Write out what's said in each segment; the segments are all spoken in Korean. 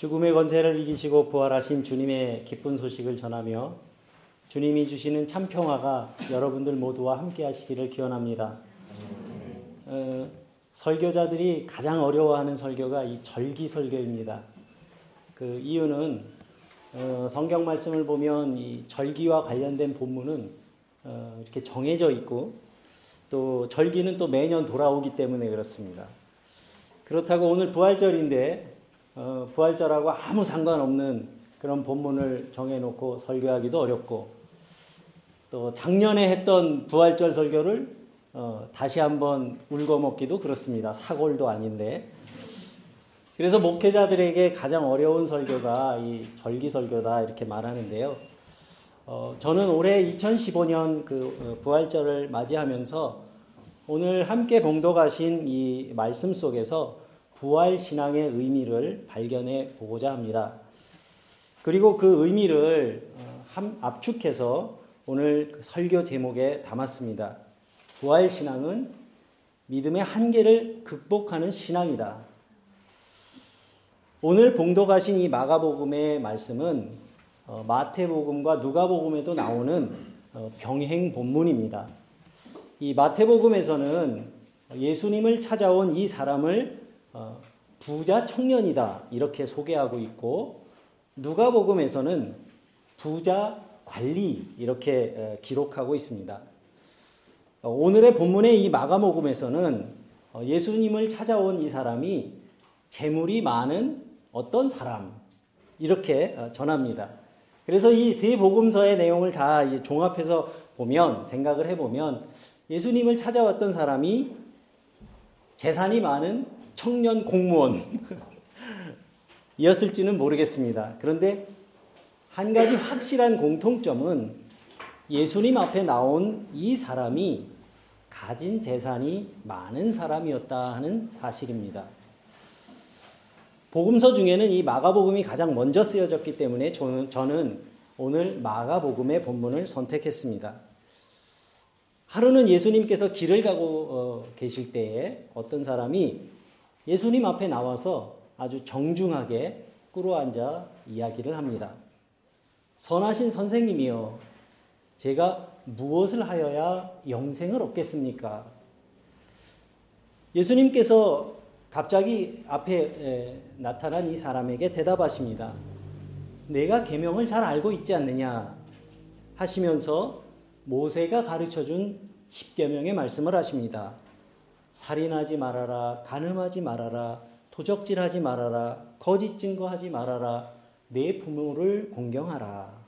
죽음의 권세를 이기시고 부활하신 주님의 기쁜 소식을 전하며 주님이 주시는 참 평화가 여러분들 모두와 함께 하시기를 기원합니다. 어, 설교자들이 가장 어려워하는 설교가 이 절기 설교입니다. 그 이유는 어, 성경 말씀을 보면 이 절기와 관련된 본문은 어, 이렇게 정해져 있고 또 절기는 또 매년 돌아오기 때문에 그렇습니다. 그렇다고 오늘 부활절인데 어, 부활절하고 아무 상관없는 그런 본문을 정해놓고 설교하기도 어렵고 또 작년에 했던 부활절 설교를 어, 다시 한번 울거먹기도 그렇습니다. 사골도 아닌데. 그래서 목회자들에게 가장 어려운 설교가 이 절기 설교다 이렇게 말하는데요. 어, 저는 올해 2015년 그 어, 부활절을 맞이하면서 오늘 함께 봉독하신 이 말씀 속에서 부활 신앙의 의미를 발견해 보고자 합니다. 그리고 그 의미를 어, 압축해서 오늘 그 설교 제목에 담았습니다. 부활 신앙은 믿음의 한계를 극복하는 신앙이다. 오늘 봉독하신 이 마가복음의 말씀은 어, 마태복음과 누가복음에도 나오는 어, 병행 본문입니다. 이 마태복음에서는 예수님을 찾아온 이 사람을 어, 부자 청년이다 이렇게 소개하고 있고 누가복음에서는 부자 관리 이렇게 기록하고 있습니다. 오늘의 본문의 이 마가복음에서는 예수님을 찾아온 이 사람이 재물이 많은 어떤 사람 이렇게 전합니다. 그래서 이 세 복음서의 내용을 다 종합해서 보면 생각을 해보면 예수님을 찾아왔던 사람이 재산이 많은 청년 공무원 이었을지는 모르겠습니다. 그런데 한 가지 확실한 공통점은 예수님 앞에 나온 이 사람이 가진 재산이 많은 사람이었다 하는 사실입니다. 복음서 중에는 이 마가복음이 가장 먼저 쓰여졌기 때문에 저는 오늘 마가복음의 본문을 선택했습니다. 하루는 예수님께서 길을 가고 어, 계실 때에 어떤 사람이 예수님 앞에 나와서 아주 정중하게 꿇어앉아 이야기를 합니다. 선하신 선생님이여, 제가 무엇을 하여야 영생을 얻겠습니까? 예수님께서 갑자기 앞에 나타난 이 사람에게 대답하십니다. 내가 계명을 잘 알고 있지 않느냐 하시면서 모세가 가르쳐 준 십계명의 말씀을 하십니다. 살인하지 말아라, 간음하지 말아라, 도적질하지 말아라, 거짓 증거하지 말아라, 내 부모를 공경하라.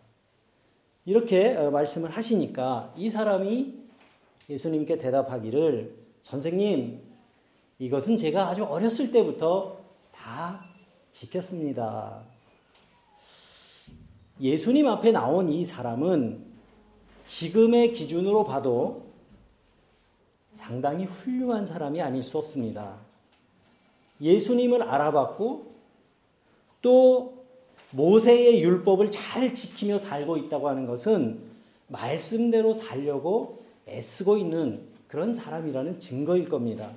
이렇게 어, 말씀을 하시니까 이 사람이 예수님께 대답하기를 선생님, 이것은 제가 아주 어렸을 때부터 다 지켰습니다. 예수님 앞에 나온 이 사람은 지금의 기준으로 봐도 상당히 훌륭한 사람이 아닐 수 없습니다. 예수님을 알아봤고 또 모세의 율법을 잘 지키며 살고 있다고 하는 것은 말씀대로 살려고 애쓰고 있는 그런 사람이라는 증거일 겁니다.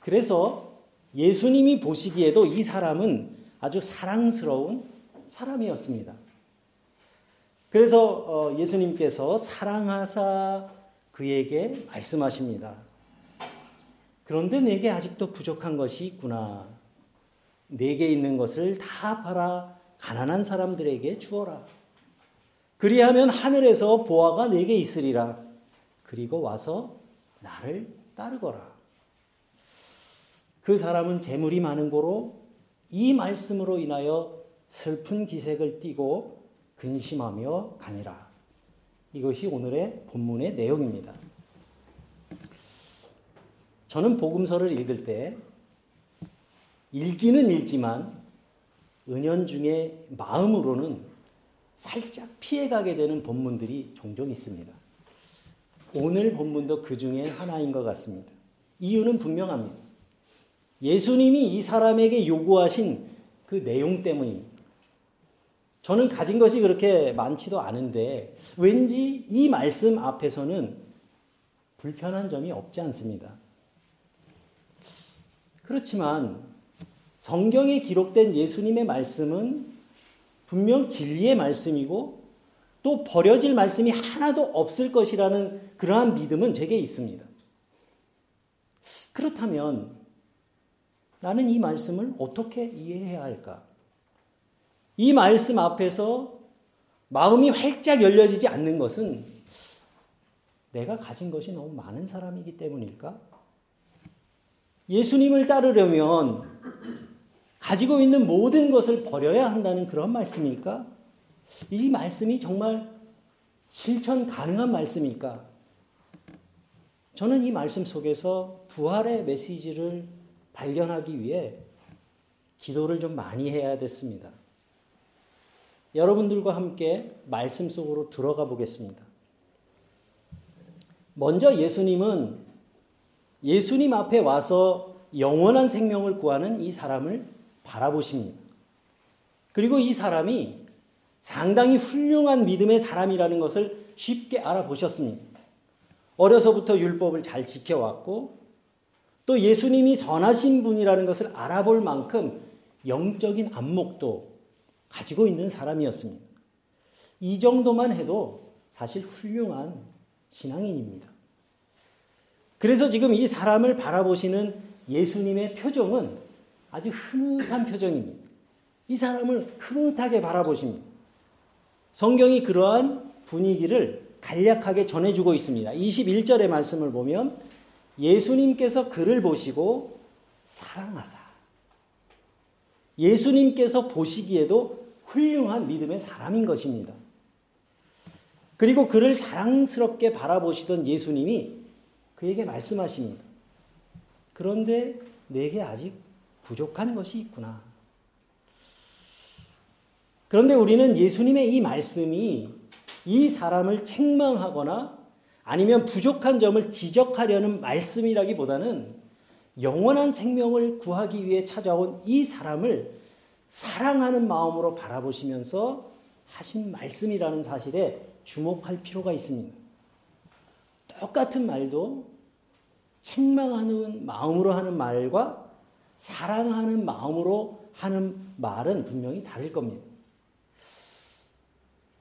그래서 예수님이 보시기에도 이 사람은 아주 사랑스러운 사람이었습니다. 그래서 어, 예수님께서 사랑하사 그에게 말씀하십니다. 그런데 내게 아직도 부족한 것이 있구나. 내게 있는 것을 다 팔아 가난한 사람들에게 주어라. 그리하면 하늘에서 보아가 내게 있으리라. 그리고 와서 나를 따르거라. 그 사람은 재물이 많은 고로 이 말씀으로 인하여 슬픈 기색을 띠고 근심하며 가니라. 이것이 오늘의 본문의 내용입니다. 저는 복음서를 읽을 때 읽기는 읽지만 은연중에 마음으로는 살짝 피해가게 되는 본문들이 종종 있습니다. 오늘 본문도 그 중에 하나인 것 같습니다. 이유는 분명합니다. 예수님이 이 사람에게 요구하신 그 내용 때문입니다. 저는 가진 것이 그렇게 많지도 않은데 왠지 이 말씀 앞에서는 불편한 점이 없지 않습니다. 그렇지만 성경에 기록된 예수님의 말씀은 분명 진리의 말씀이고 또 버려질 말씀이 하나도 없을 것이라는 그러한 믿음은 제게 있습니다. 그렇다면 나는 이 말씀을 어떻게 이해해야 할까? 이 말씀 앞에서 마음이 활짝 열려지지 않는 것은 내가 가진 것이 너무 많은 사람이기 때문일까? 예수님을 따르려면 가지고 있는 모든 것을 버려야 한다는 그런 말씀일까? 이 말씀이 정말 실천 가능한 말씀일까? 저는 이 말씀 속에서 부활의 메시지를 발견하기 위해 기도를 좀 많이 해야 됐습니다. 여러분들과 함께 말씀 속으로 들어가 보겠습니다. 먼저 예수님은 예수님 앞에 와서 영원한 생명을 구하는 이 사람을 바라보십니다. 그리고 이 사람이 상당히 훌륭한 믿음의 사람이라는 것을 쉽게 알아보셨습니다. 어려서부터 율법을 잘 지켜왔고 또 예수님이 선하신 분이라는 것을 알아볼 만큼 영적인 안목도 가지고 있는 사람이었습니다. 이 정도만 해도 사실 훌륭한 신앙인입니다. 그래서 지금 이 사람을 바라보시는 예수님의 표정은 아주 흐뭇한 표정입니다. 이 사람을 흐뭇하게 바라보십니다. 성경이 그러한 분위기를 간략하게 전해주고 있습니다. 21절의 말씀을 보면 예수님께서 그를 보시고 사랑하사. 예수님께서 보시기에도 훌륭한 믿음의 사람인 것입니다. 그리고 그를 사랑스럽게 바라보시던 예수님이 그에게 말씀하십니다. 그런데 내게 아직 부족한 것이 있구나. 그런데 우리는 예수님의 이 말씀이 이 사람을 책망하거나 아니면 부족한 점을 지적하려는 말씀이라기보다는 영원한 생명을 구하기 위해 찾아온 이 사람을 사랑하는 마음으로 바라보시면서 하신 말씀이라는 사실에 주목할 필요가 있습니다. 똑같은 말도 책망하는 마음으로 하는 말과 사랑하는 마음으로 하는 말은 분명히 다를 겁니다.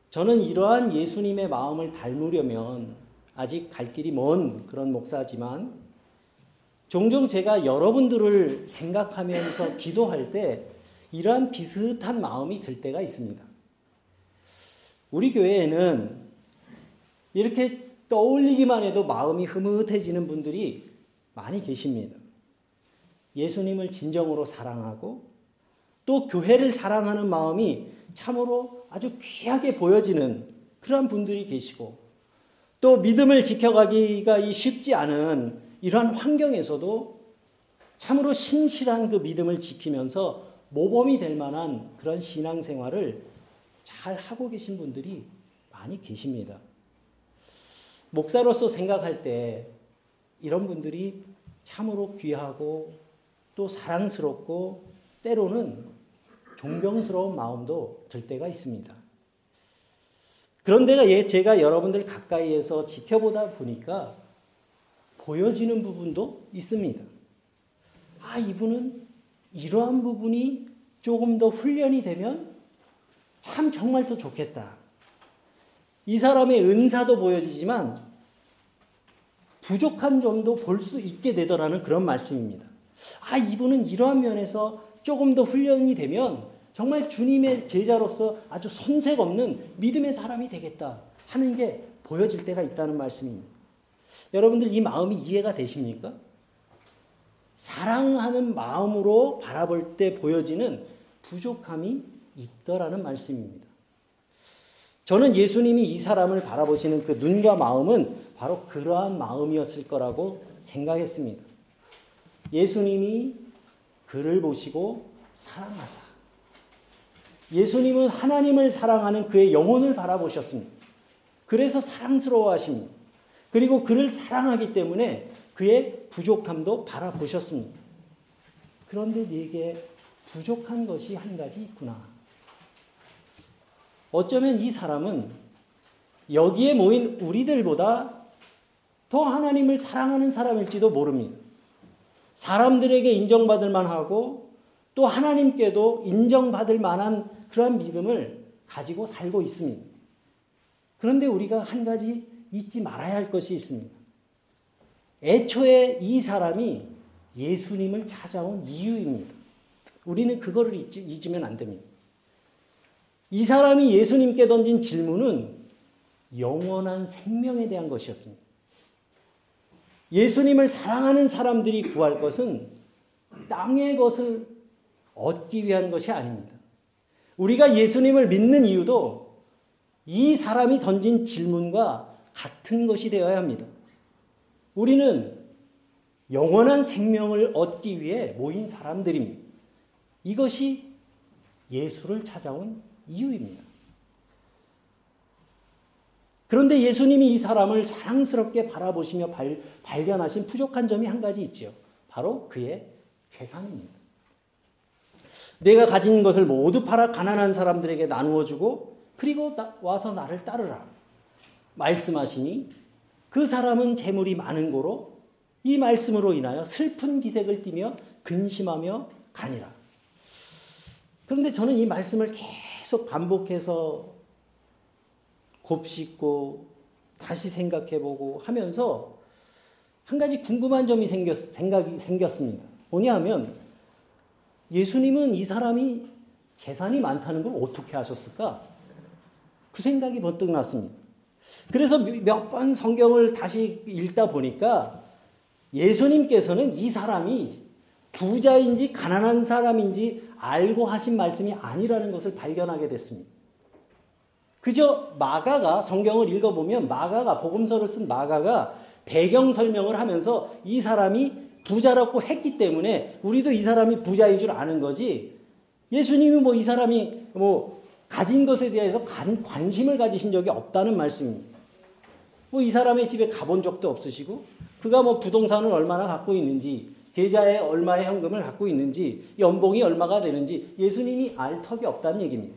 저는 이러한 예수님의 마음을 닮으려면 아직 갈 길이 먼 그런 목사지만 종종 제가 여러분들을 생각하면서 기도할 때 이러한 비슷한 마음이 들 때가 있습니다. 우리 교회에는 이렇게 떠올리기만 해도 마음이 흐뭇해지는 분들이 많이 계십니다. 예수님을 진정으로 사랑하고 또 교회를 사랑하는 마음이 참으로 아주 귀하게 보여지는 그러한 분들이 계시고 또 믿음을 지켜가기가 쉽지 않은 이러한 환경에서도 참으로 신실한 그 믿음을 지키면서 모범이 될 만한 그런 신앙생활을 잘 하고 계신 분들이 많이 계십니다. 목사로서 생각할 때 이런 분들이 참으로 귀하고 또 사랑스럽고 때로는 존경스러운 마음도 들 때가 있습니다. 그런데 제가 여러분들 가까이에서 지켜보다 보니까 보여지는 부분도 있습니다. 아, 이분은 이러한 부분이 조금 더 훈련이 되면 참 정말 더 좋겠다. 이 사람의 은사도 보여지지만 부족한 점도 볼 수 있게 되더라는 그런 말씀입니다. 아, 이분은 이러한 면에서 조금 더 훈련이 되면 정말 주님의 제자로서 아주 손색 없는 믿음의 사람이 되겠다 하는 게 보여질 때가 있다는 말씀입니다. 여러분들 이 마음이 이해가 되십니까? 사랑하는 마음으로 바라볼 때 보여지는 부족함이 있더라는 말씀입니다. 저는 예수님이 이 사람을 바라보시는 그 눈과 마음은 바로 그러한 마음이었을 거라고 생각했습니다. 예수님이 그를 보시고 사랑하사 예수님은 하나님을 사랑하는 그의 영혼을 바라보셨습니다. 그래서 사랑스러워 하십니다. 그리고 그를 사랑하기 때문에 그의 부족함도 바라보셨습니다. 그런데 네게 부족한 것이 한 가지 있구나. 어쩌면 이 사람은 여기에 모인 우리들보다 더 하나님을 사랑하는 사람일지도 모릅니다. 사람들에게 인정받을 만하고 또 하나님께도 인정받을 만한 그러한 믿음을 가지고 살고 있습니다. 그런데 우리가 한 가지 잊지 말아야 할 것이 있습니다. 애초에 이 사람이 예수님을 찾아온 이유입니다. 우리는 그거를 잊지, 잊으면 안 됩니다. 이 사람이 예수님께 던진 질문은 영원한 생명에 대한 것이었습니다. 예수님을 사랑하는 사람들이 구할 것은 땅의 것을 얻기 위한 것이 아닙니다. 우리가 예수님을 믿는 이유도 이 사람이 던진 질문과 같은 것이 되어야 합니다. 우리는 영원한 생명을 얻기 위해 모인 사람들입니다. 이것이 예수를 찾아온 이유입니다. 그런데 예수님이 이 사람을 사랑스럽게 바라보시며 발, 발견하신 부족한 점이 한 가지 있죠. 바로 그의 재산입니다. 내가 가진 것을 모두 팔아 가난한 사람들에게 나누어 주고 그리고 나, 와서 나를 따르라. 말씀하시니 그 사람은 재물이 많은 고로 이 말씀으로 인하여 슬픈 기색을 띠며 근심하며 가니라. 그런데 저는 이 말씀을 계속 반복해서 곱씹고 다시 생각해보고 하면서 한 가지 궁금한 점이 생겼, 생각이 생겼습니다. 뭐냐 하면 예수님은 이 사람이 재산이 많다는 걸 어떻게 하셨을까? 그 생각이 번뜩 났습니다. 그래서 몇 번 성경을 다시 읽다 보니까 예수님께서는 이 사람이 부자인지 가난한 사람인지 알고 하신 말씀이 아니라는 것을 발견하게 됐습니다. 그저 마가가 성경을 읽어보면 마가가 복음서를 쓴 마가가 배경 설명을 하면서 이 사람이 부자라고 했기 때문에 우리도 이 사람이 부자인 줄 아는 거지 예수님이 뭐 이 사람이 뭐 가진 것에 대해서 관, 관심을 가지신 적이 없다는 말씀입니다. 뭐 이 사람의 집에 가본 적도 없으시고 그가 뭐 부동산을 얼마나 갖고 있는지 계좌에 얼마의 현금을 갖고 있는지 연봉이 얼마가 되는지 예수님이 알 턱이 없다는 얘기입니다.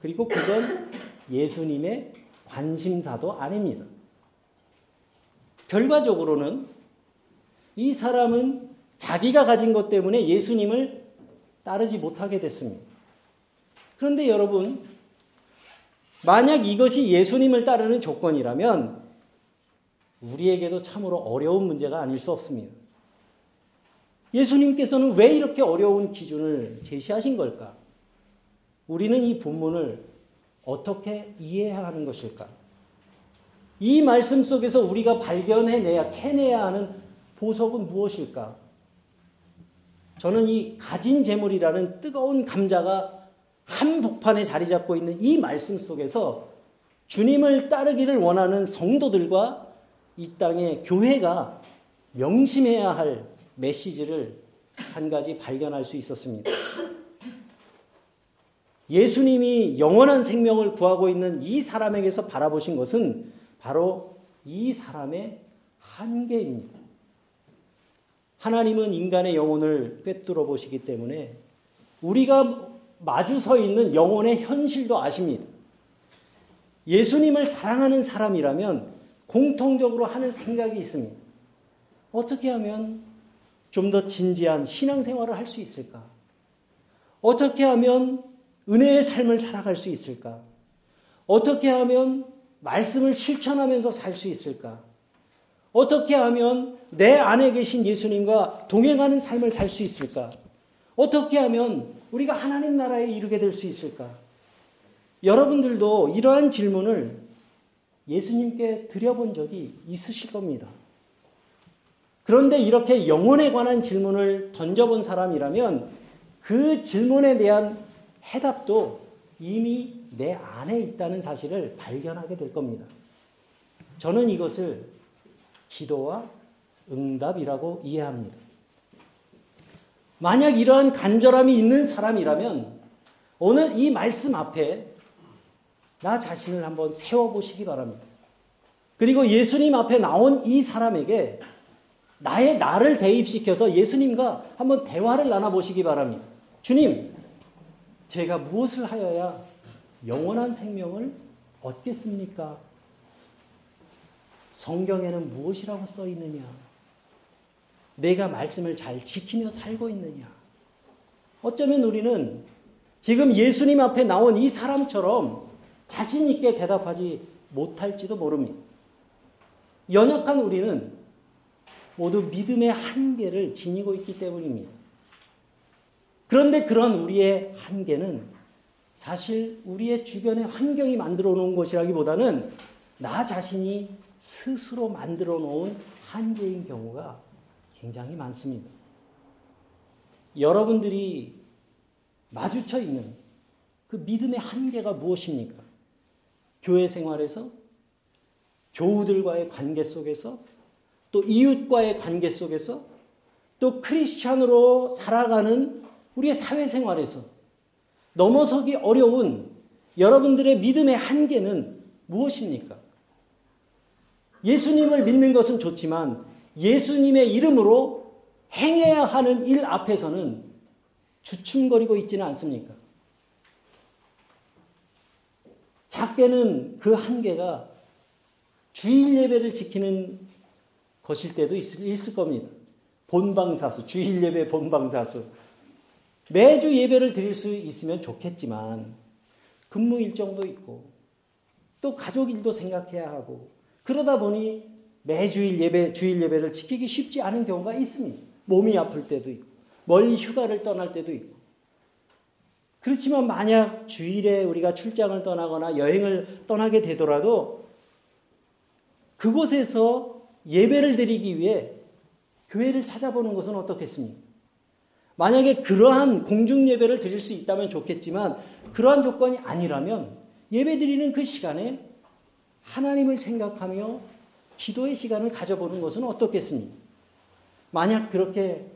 그리고 그건 예수님의 관심사도 아닙니다. 결과적으로는 이 사람은 자기가 가진 것 때문에 예수님을 따르지 못하게 됐습니다. 그런데 여러분, 만약 이것이 예수님을 따르는 조건이라면 우리에게도 참으로 어려운 문제가 아닐 수 없습니다. 예수님께서는 왜 이렇게 어려운 기준을 제시하신 걸까? 우리는 이 본문을 어떻게 이해해야 하는 것일까? 이 말씀 속에서 우리가 발견해내야, 캐내야 하는 보석은 무엇일까? 저는 이 가진 재물이라는 뜨거운 감자가 한복판에 자리 잡고 있는 이 말씀 속에서 주님을 따르기를 원하는 성도들과 이 땅의 교회가 명심해야 할 메시지를 한 가지 발견할 수 있었습니다. 예수님이 영원한 생명을 구하고 있는 이 사람에게서 바라보신 것은 바로 이 사람의 한계입니다. 하나님은 인간의 영혼을 꿰뚫어 보시기 때문에 우리가 마주 서 있는 영혼의 현실도 아십니다. 예수님을 사랑하는 사람이라면 공통적으로 하는 생각이 있습니다. 어떻게 하면 좀 더 진지한 신앙생활을 할 수 있을까? 어떻게 하면 은혜의 삶을 살아갈 수 있을까? 어떻게 하면 말씀을 실천하면서 살 수 있을까? 어떻게 하면 내 안에 계신 예수님과 동행하는 삶을 살 수 있을까? 어떻게 하면 우리가 하나님 나라에 이르게 될 수 있을까? 여러분들도 이러한 질문을 예수님께 드려본 적이 있으실 겁니다. 그런데 이렇게 영혼에 관한 질문을 던져본 사람이라면 그 질문에 대한 해답도 이미 내 안에 있다는 사실을 발견하게 될 겁니다. 저는 이것을 기도와 응답이라고 이해합니다. 만약 이러한 간절함이 있는 사람이라면 오늘 이 말씀 앞에 나 자신을 한번 세워보시기 바랍니다. 그리고 예수님 앞에 나온 이 사람에게 나의 나를 대입시켜서 예수님과 한번 대화를 나눠보시기 바랍니다. 주님, 제가 무엇을 하여야 영원한 생명을 얻겠습니까? 성경에는 무엇이라고 써 있느냐? 내가 말씀을 잘 지키며 살고 있느냐? 어쩌면 우리는 지금 예수님 앞에 나온 이 사람처럼 자신 있게 대답하지 못할지도 모릅니다. 연약한 우리는 모두 믿음의 한계를 지니고 있기 때문입니다. 그런데 그런 우리의 한계는 사실 우리의 주변의 환경이 만들어 놓은 것이라기보다는 나 자신이 스스로 만들어 놓은 한계인 경우가 굉장히 많습니다. 여러분들이 마주쳐 있는 그 믿음의 한계가 무엇입니까? 교회 생활에서, 교우들과의 관계 속에서, 또 이웃과의 관계 속에서, 또 크리스찬으로 살아가는 우리의 사회생활에서 넘어서기 어려운 여러분들의 믿음의 한계는 무엇입니까? 예수님을 믿는 것은 좋지만 예수님의 이름으로 행해야 하는 일 앞에서는 주춤거리고 있지는 않습니까? 작게는 그 한계가 주일 예배를 지키는 것일 때도 있을, 있을 겁니다. 본방사수, 주일 예배 본방사수. 매주 예배를 드릴 수 있으면 좋겠지만 근무 일정도 있고 또 가족 일도 생각해야 하고 그러다 보니 매주일 예배, 주일 예배를 지키기 쉽지 않은 경우가 있습니다. 몸이 아플 때도 있고 멀리 휴가를 떠날 때도 있고 그렇지만 만약 주일에 우리가 출장을 떠나거나 여행을 떠나게 되더라도 그곳에서 예배를 드리기 위해 교회를 찾아보는 것은 어떻겠습니까? 만약에 그러한 공중 예배를 드릴 수 있다면 좋겠지만 그러한 조건이 아니라면 예배 드리는 그 시간에 하나님을 생각하며 기도의 시간을 가져보는 것은 어떻겠습니까? 만약 그렇게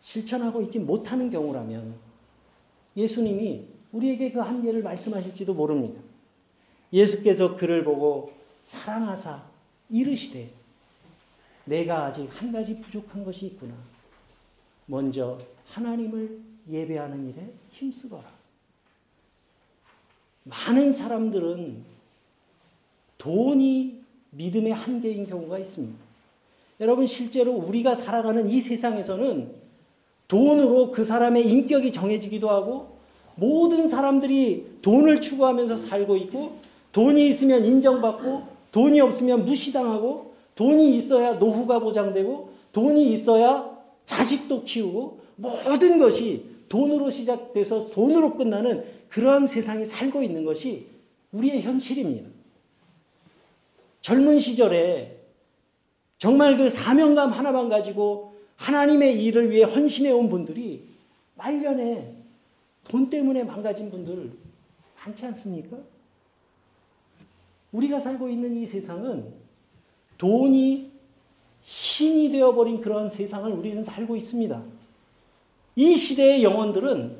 실천하고 있지 못하는 경우라면 예수님이 우리에게 그 한계를 말씀하실지도 모릅니다. 예수께서 그를 보고 사랑하사 이르시되 내가 아직 한 가지 부족한 것이 있구나. 먼저 하나님을 예배하는 일에 힘쓰거라. 많은 사람들은 돈이 믿음의 한계인 경우가 있습니다. 여러분, 실제로 우리가 살아가는 이 세상에서는 돈으로 그 사람의 인격이 정해지기도 하고 모든 사람들이 돈을 추구하면서 살고 있고 돈이 있으면 인정받고 돈이 없으면 무시당하고 돈이 있어야 노후가 보장되고 돈이 있어야 자식도 키우고 모든 것이 돈으로 시작돼서 돈으로 끝나는 그러한 세상에 살고 있는 것이 우리의 현실입니다. 젊은 시절에 정말 그 사명감 하나만 가지고 하나님의 일을 위해 헌신해 온 분들이 말년에 돈 때문에 망가진 분들 많지 않습니까? 우리가 살고 있는 이 세상은 돈이 신이 되어버린 그런 세상을 우리는 살고 있습니다. 이 시대의 영혼들은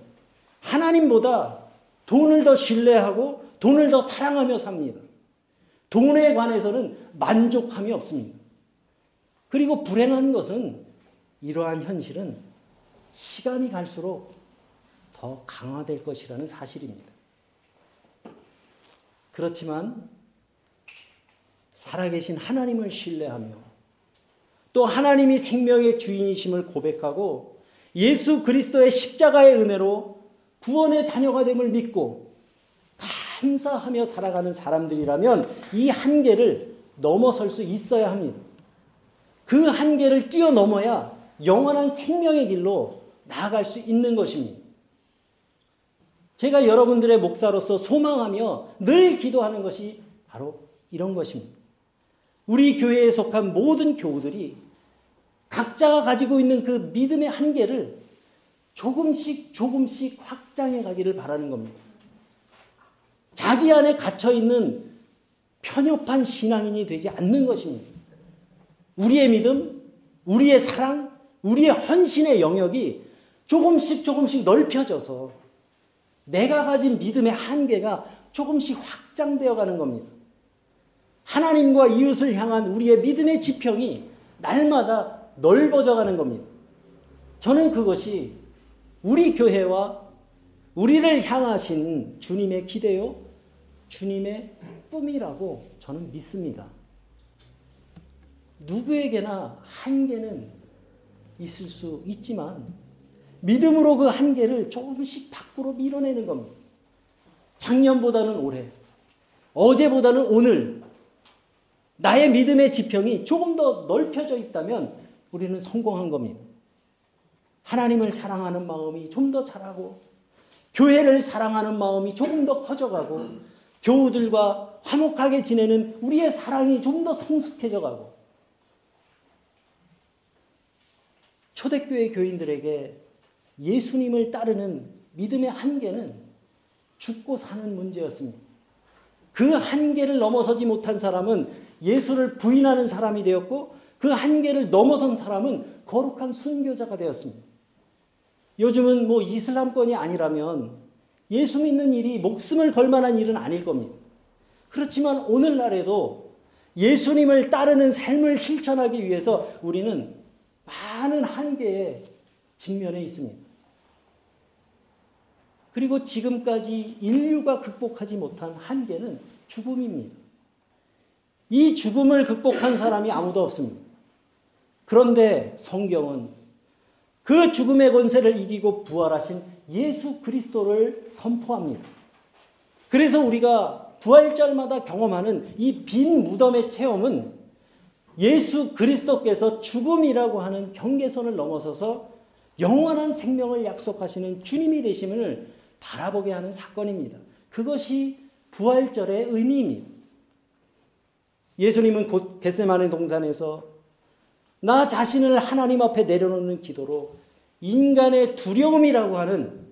하나님보다 돈을 더 신뢰하고 돈을 더 사랑하며 삽니다. 돈에 관해서는 만족함이 없습니다. 그리고 불행한 것은 이러한 현실은 시간이 갈수록 더 강화될 것이라는 사실입니다. 그렇지만 살아계신 하나님을 신뢰하며 또 하나님이 생명의 주인이심을 고백하고 예수 그리스도의 십자가의 은혜로 구원의 자녀가 됨을 믿고 감사하며 살아가는 사람들이라면 이 한계를 넘어설 수 있어야 합니다. 그 한계를 뛰어넘어야 영원한 생명의 길로 나아갈 수 있는 것입니다. 제가 여러분들의 목사로서 소망하며 늘 기도하는 것이 바로 이런 것입니다. 우리 교회에 속한 모든 교우들이 각자가 가지고 있는 그 믿음의 한계를 조금씩 조금씩 확장해 가기를 바라는 겁니다. 자기 안에 갇혀 있는 편협한 신앙인이 되지 않는 것입니다. 우리의 믿음, 우리의 사랑, 우리의 헌신의 영역이 조금씩 조금씩 넓혀져서 내가 가진 믿음의 한계가 조금씩 확장되어 가는 겁니다. 하나님과 이웃을 향한 우리의 믿음의 지평이 날마다 넓어져 가는 겁니다. 저는 그것이 우리 교회와 우리를 향하신 주님의 기대요, 주님의 꿈이라고 저는 믿습니다. 누구에게나 한계는 있을 수 있지만 믿음으로 그 한계를 조금씩 밖으로 밀어내는 겁니다. 작년보다는 올해, 어제보다는 오늘, 나의 믿음의 지평이 조금 더 넓혀져 있다면 우리는 성공한 겁니다. 하나님을 사랑하는 마음이 좀 더 자라고, 교회를 사랑하는 마음이 조금 더 커져가고, 교우들과 화목하게 지내는 우리의 사랑이 좀 더 성숙해져 가고, 초대교회 교인들에게 예수님을 따르는 믿음의 한계는 죽고 사는 문제였습니다. 그 한계를 넘어서지 못한 사람은 예수를 부인하는 사람이 되었고 그 한계를 넘어선 사람은 거룩한 순교자가 되었습니다. 요즘은 뭐 이슬람권이 아니라면 예수 믿는 일이 목숨을 걸 만한 일은 아닐 겁니다. 그렇지만 오늘날에도 예수님을 따르는 삶을 실천하기 위해서 우리는 많은 한계에 직면해 있습니다. 그리고 지금까지 인류가 극복하지 못한 한계는 죽음입니다. 이 죽음을 극복한 사람이 아무도 없습니다. 그런데 성경은 그 죽음의 권세를 이기고 부활하신 예수 그리스도를 선포합니다. 그래서 우리가 부활절마다 경험하는 이 빈 무덤의 체험은 예수 그리스도께서 죽음이라고 하는 경계선을 넘어서서 영원한 생명을 약속하시는 주님이 되심을 바라보게 하는 사건입니다. 그것이 부활절의 의미입니다. 예수님은 곧 겟세마네 동산에서 나 자신을 하나님 앞에 내려놓는 기도로 인간의 두려움이라고 하는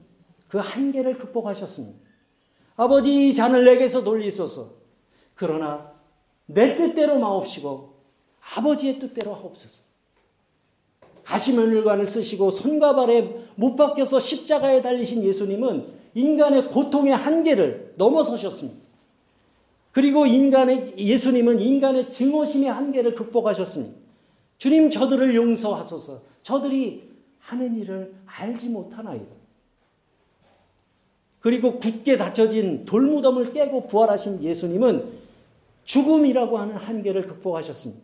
그 한계를 극복하셨습니다. 아버지 이 잔을 내게서 돌리소서. 그러나 내 뜻대로 마옵시고 아버지의 뜻대로 하옵소서. 가시면을관을 쓰시고 손과 발에 못 박혀서 십자가에 달리신 예수님은 인간의 고통의 한계를 넘어서셨습니다. 그리고 인간의 예수님은 인간의 증오심의 한계를 극복하셨습니다. 주님 저들을 용서하소서. 저들이 하는 일을 알지 못하나이다. 그리고 굳게 닫혀진 돌무덤을 깨고 부활하신 예수님은 죽음이라고 하는 한계를 극복하셨습니다.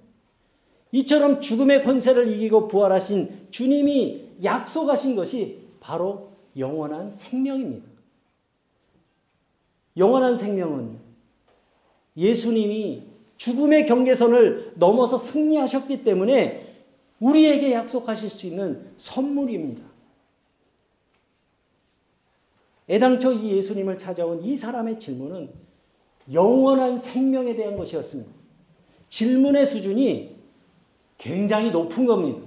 이처럼 죽음의 권세를 이기고 부활하신 주님이 약속하신 것이 바로 영원한 생명입니다. 영원한 생명은 예수님이 죽음의 경계선을 넘어서 승리하셨기 때문에 우리에게 약속하실 수 있는 선물입니다. 애당초 이 예수님을 찾아온 이 사람의 질문은 영원한 생명에 대한 것이었습니다. 질문의 수준이 굉장히 높은 겁니다.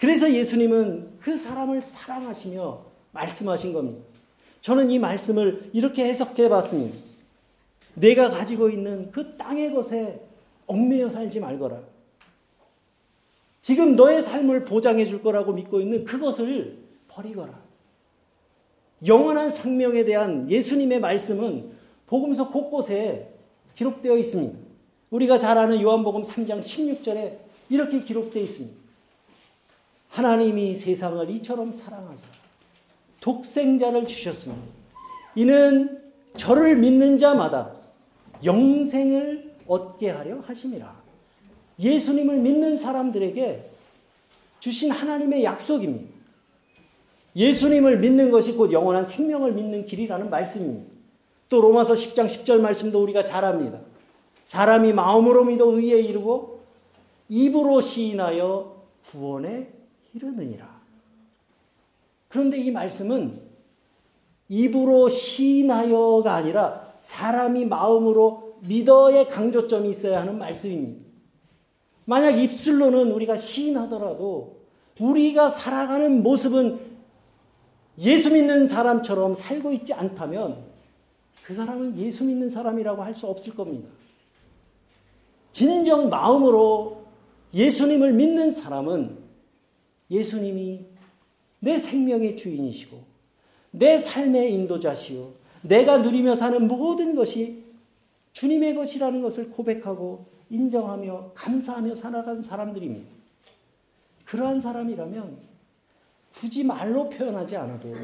그래서 예수님은 그 사람을 사랑하시며 말씀하신 겁니다. 저는 이 말씀을 이렇게 해석해 봤습니다. 내가 가지고 있는 그 땅의 것에 얽매여 살지 말거라. 지금 너의 삶을 보장해 줄 거라고 믿고 있는 그것을 버리거라. 영원한 생명에 대한 예수님의 말씀은 복음서 곳곳에 기록되어 있습니다. 우리가 잘 아는 요한복음 3장 16절에 이렇게 기록되어 있습니다. 하나님이 세상을 이처럼 사랑하사 독생자를 주셨습니다. 이는 저를 믿는 자마다 영생을 얻게 하려 하심이라. 예수님을 믿는 사람들에게 주신 하나님의 약속입니다. 예수님을 믿는 것이 곧 영원한 생명을 믿는 길이라는 말씀입니다. 또 로마서 10장 10절 말씀도 우리가 잘 압니다. 사람이 마음으로 믿어 의에 이르고 입으로 시인하여 구원에 이르느니라. 그런데 이 말씀은 입으로 시인하여가 아니라 사람이 마음으로 믿어의 강조점이 있어야 하는 말씀입니다. 만약 입술로는 우리가 시인하더라도 우리가 살아가는 모습은 예수 믿는 사람처럼 살고 있지 않다면 그 사람은 예수 믿는 사람이라고 할 수 없을 겁니다. 진정 마음으로 예수님을 믿는 사람은 예수님이 내 생명의 주인이시고 내 삶의 인도자시요 내가 누리며 사는 모든 것이 주님의 것이라는 것을 고백하고 인정하며 감사하며 살아간 사람들입니다. 그러한 사람이라면 굳이 말로 표현하지 않아도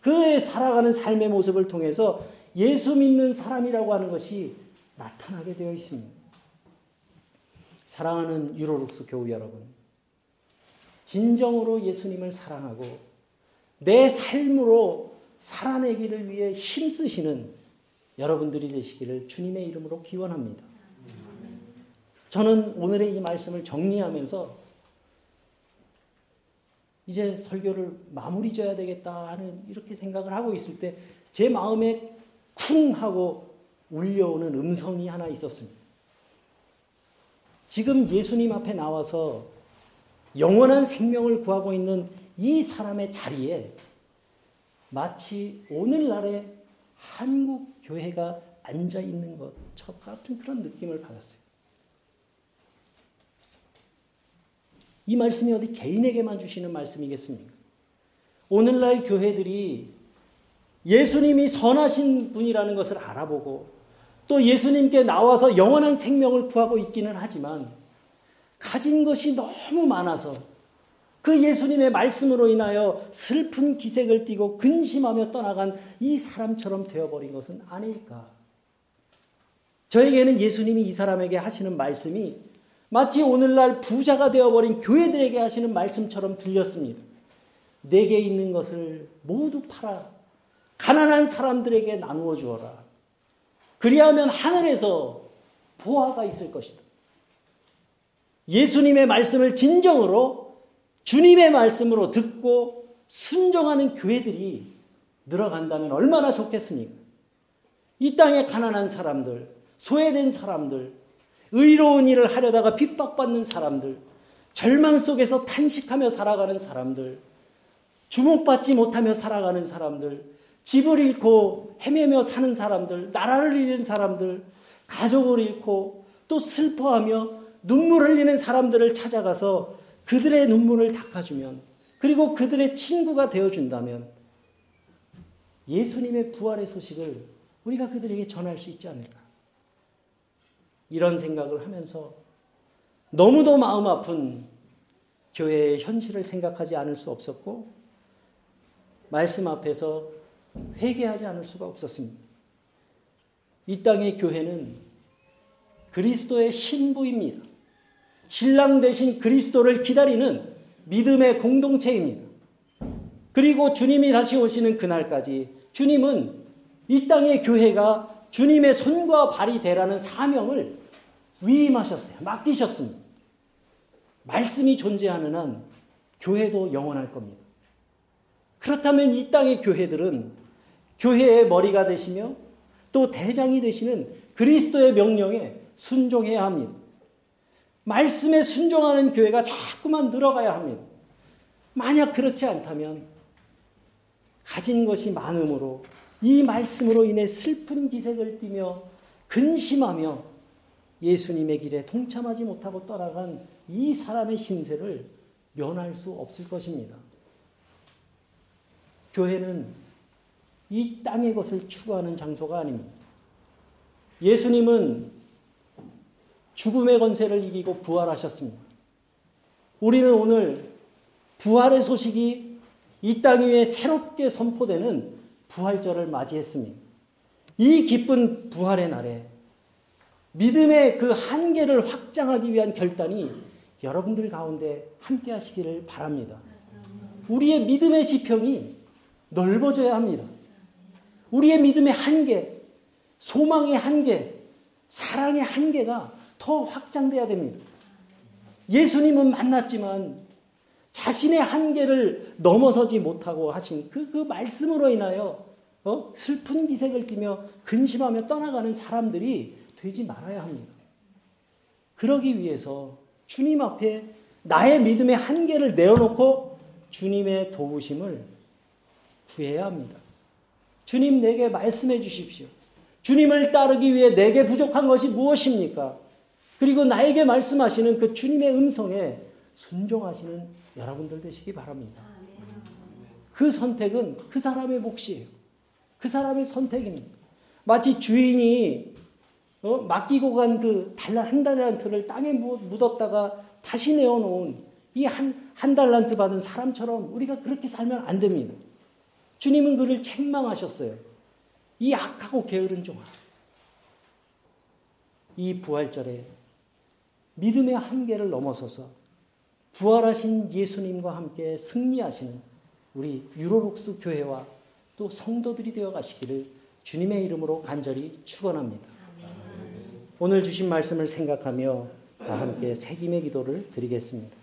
그의 살아가는 삶의 모습을 통해서 예수 믿는 사람이라고 하는 것이 나타나게 되어 있습니다. 사랑하는 유로룩스 교우 여러분. 진정으로 예수님을 사랑하고 내 삶으로 살아내기를 위해 힘쓰시는 여러분들이 되시기를 주님의 이름으로 기원합니다. 저는 오늘의 이 말씀을 정리하면서 이제 설교를 마무리 져야 되겠다 하는 이렇게 생각을 하고 있을 때 제 마음에 쿵 하고 울려오는 음성이 하나 있었습니다. 지금 예수님 앞에 나와서 영원한 생명을 구하고 있는 이 사람의 자리에 마치 오늘날의 한국 교회가 앉아 있는 것 같은 그런 느낌을 받았어요. 이 말씀이 어디 개인에게만 주시는 말씀이겠습니까? 오늘날 교회들이 예수님이 선하신 분이라는 것을 알아보고 또 예수님께 나와서 영원한 생명을 구하고 있기는 하지만 가진 것이 너무 많아서 그 예수님의 말씀으로 인하여 슬픈 기색을 띠고 근심하며 떠나간 이 사람처럼 되어버린 것은 아닐까. 저에게는 예수님이 이 사람에게 하시는 말씀이 마치 오늘날 부자가 되어버린 교회들에게 하시는 말씀처럼 들렸습니다. 내게 있는 것을 모두 팔아 가난한 사람들에게 나누어 주어라. 그리하면 하늘에서 보화가 있을 것이다. 예수님의 말씀을 진정으로 주님의 말씀으로 듣고 순종하는 교회들이 늘어간다면 얼마나 좋겠습니까? 이 땅에 가난한 사람들, 소외된 사람들, 의로운 일을 하려다가 핍박받는 사람들, 절망 속에서 탄식하며 살아가는 사람들, 주목받지 못하며 살아가는 사람들, 집을 잃고 헤매며 사는 사람들, 나라를 잃은 사람들, 가족을 잃고 또 슬퍼하며 눈물 흘리는 사람들을 찾아가서 그들의 눈물을 닦아주면 그리고 그들의 친구가 되어준다면 예수님의 부활의 소식을 우리가 그들에게 전할 수 있지 않을까. 이런 생각을 하면서 너무도 마음 아픈 교회의 현실을 생각하지 않을 수 없었고, 말씀 앞에서 회개하지 않을 수가 없었습니다. 이 땅의 교회는 그리스도의 신부입니다. 신랑 대신 그리스도를 기다리는 믿음의 공동체입니다. 그리고 주님이 다시 오시는 그날까지 주님은 이 땅의 교회가 주님의 손과 발이 되라는 사명을 위임하셨어요. 맡기셨습니다. 말씀이 존재하는 한 교회도 영원할 겁니다. 그렇다면 이 땅의 교회들은 교회의 머리가 되시며 또 대장이 되시는 그리스도의 명령에 순종해야 합니다. 말씀에 순종하는 교회가 자꾸만 늘어가야 합니다. 만약 그렇지 않다면 가진 것이 많음으로 이 말씀으로 인해 슬픈 기색을 띠며 근심하며 예수님의 길에 동참하지 못하고 떠나간 이 사람의 신세를 면할 수 없을 것입니다. 교회는 이 땅의 것을 추구하는 장소가 아닙니다. 예수님은 죽음의 권세를 이기고 부활하셨습니다. 우리는 오늘 부활의 소식이 이 땅 위에 새롭게 선포되는 부활절을 맞이했습니다. 이 기쁜 부활의 날에 믿음의 그 한계를 확장하기 위한 결단이 여러분들 가운데 함께 하시기를 바랍니다. 우리의 믿음의 지평이 넓어져야 합니다. 우리의 믿음의 한계, 소망의 한계, 사랑의 한계가 더 확장돼야 됩니다. 예수님은 만났지만 자신의 한계를 넘어서지 못하고 하신 그, 그 말씀으로 인하여 어? 슬픈 기색을 띠며 근심하며 떠나가는 사람들이 되지 말아야 합니다. 그러기 위해서 주님 앞에 나의 믿음의 한계를 내어놓고 주님의 도우심을 구해야 합니다. 주님 내게 말씀해 주십시오. 주님을 따르기 위해 내게 부족한 것이 무엇입니까? 그리고 나에게 말씀하시는 그 주님의 음성에 순종하시는 여러분들 되시기 바랍니다. 그 선택은 그 사람의 몫이에요. 그 사람의 선택입니다. 마치 주인이 어? 맡기고 간 그 달란 한 달란트를 땅에 묻었다가 다시 내어놓은 이 한 한 달란트 받은 사람처럼 우리가 그렇게 살면 안 됩니다. 주님은 그를 책망하셨어요. 이 악하고 게으른 종아. 이 부활절에 믿음의 한계를 넘어서서 부활하신 예수님과 함께 승리하시는 우리 유로록스 교회와 또 성도들이 되어 가시기를 주님의 이름으로 간절히 축원합니다. 오늘 주신 말씀을 생각하며 다 함께 새김의 기도를 드리겠습니다.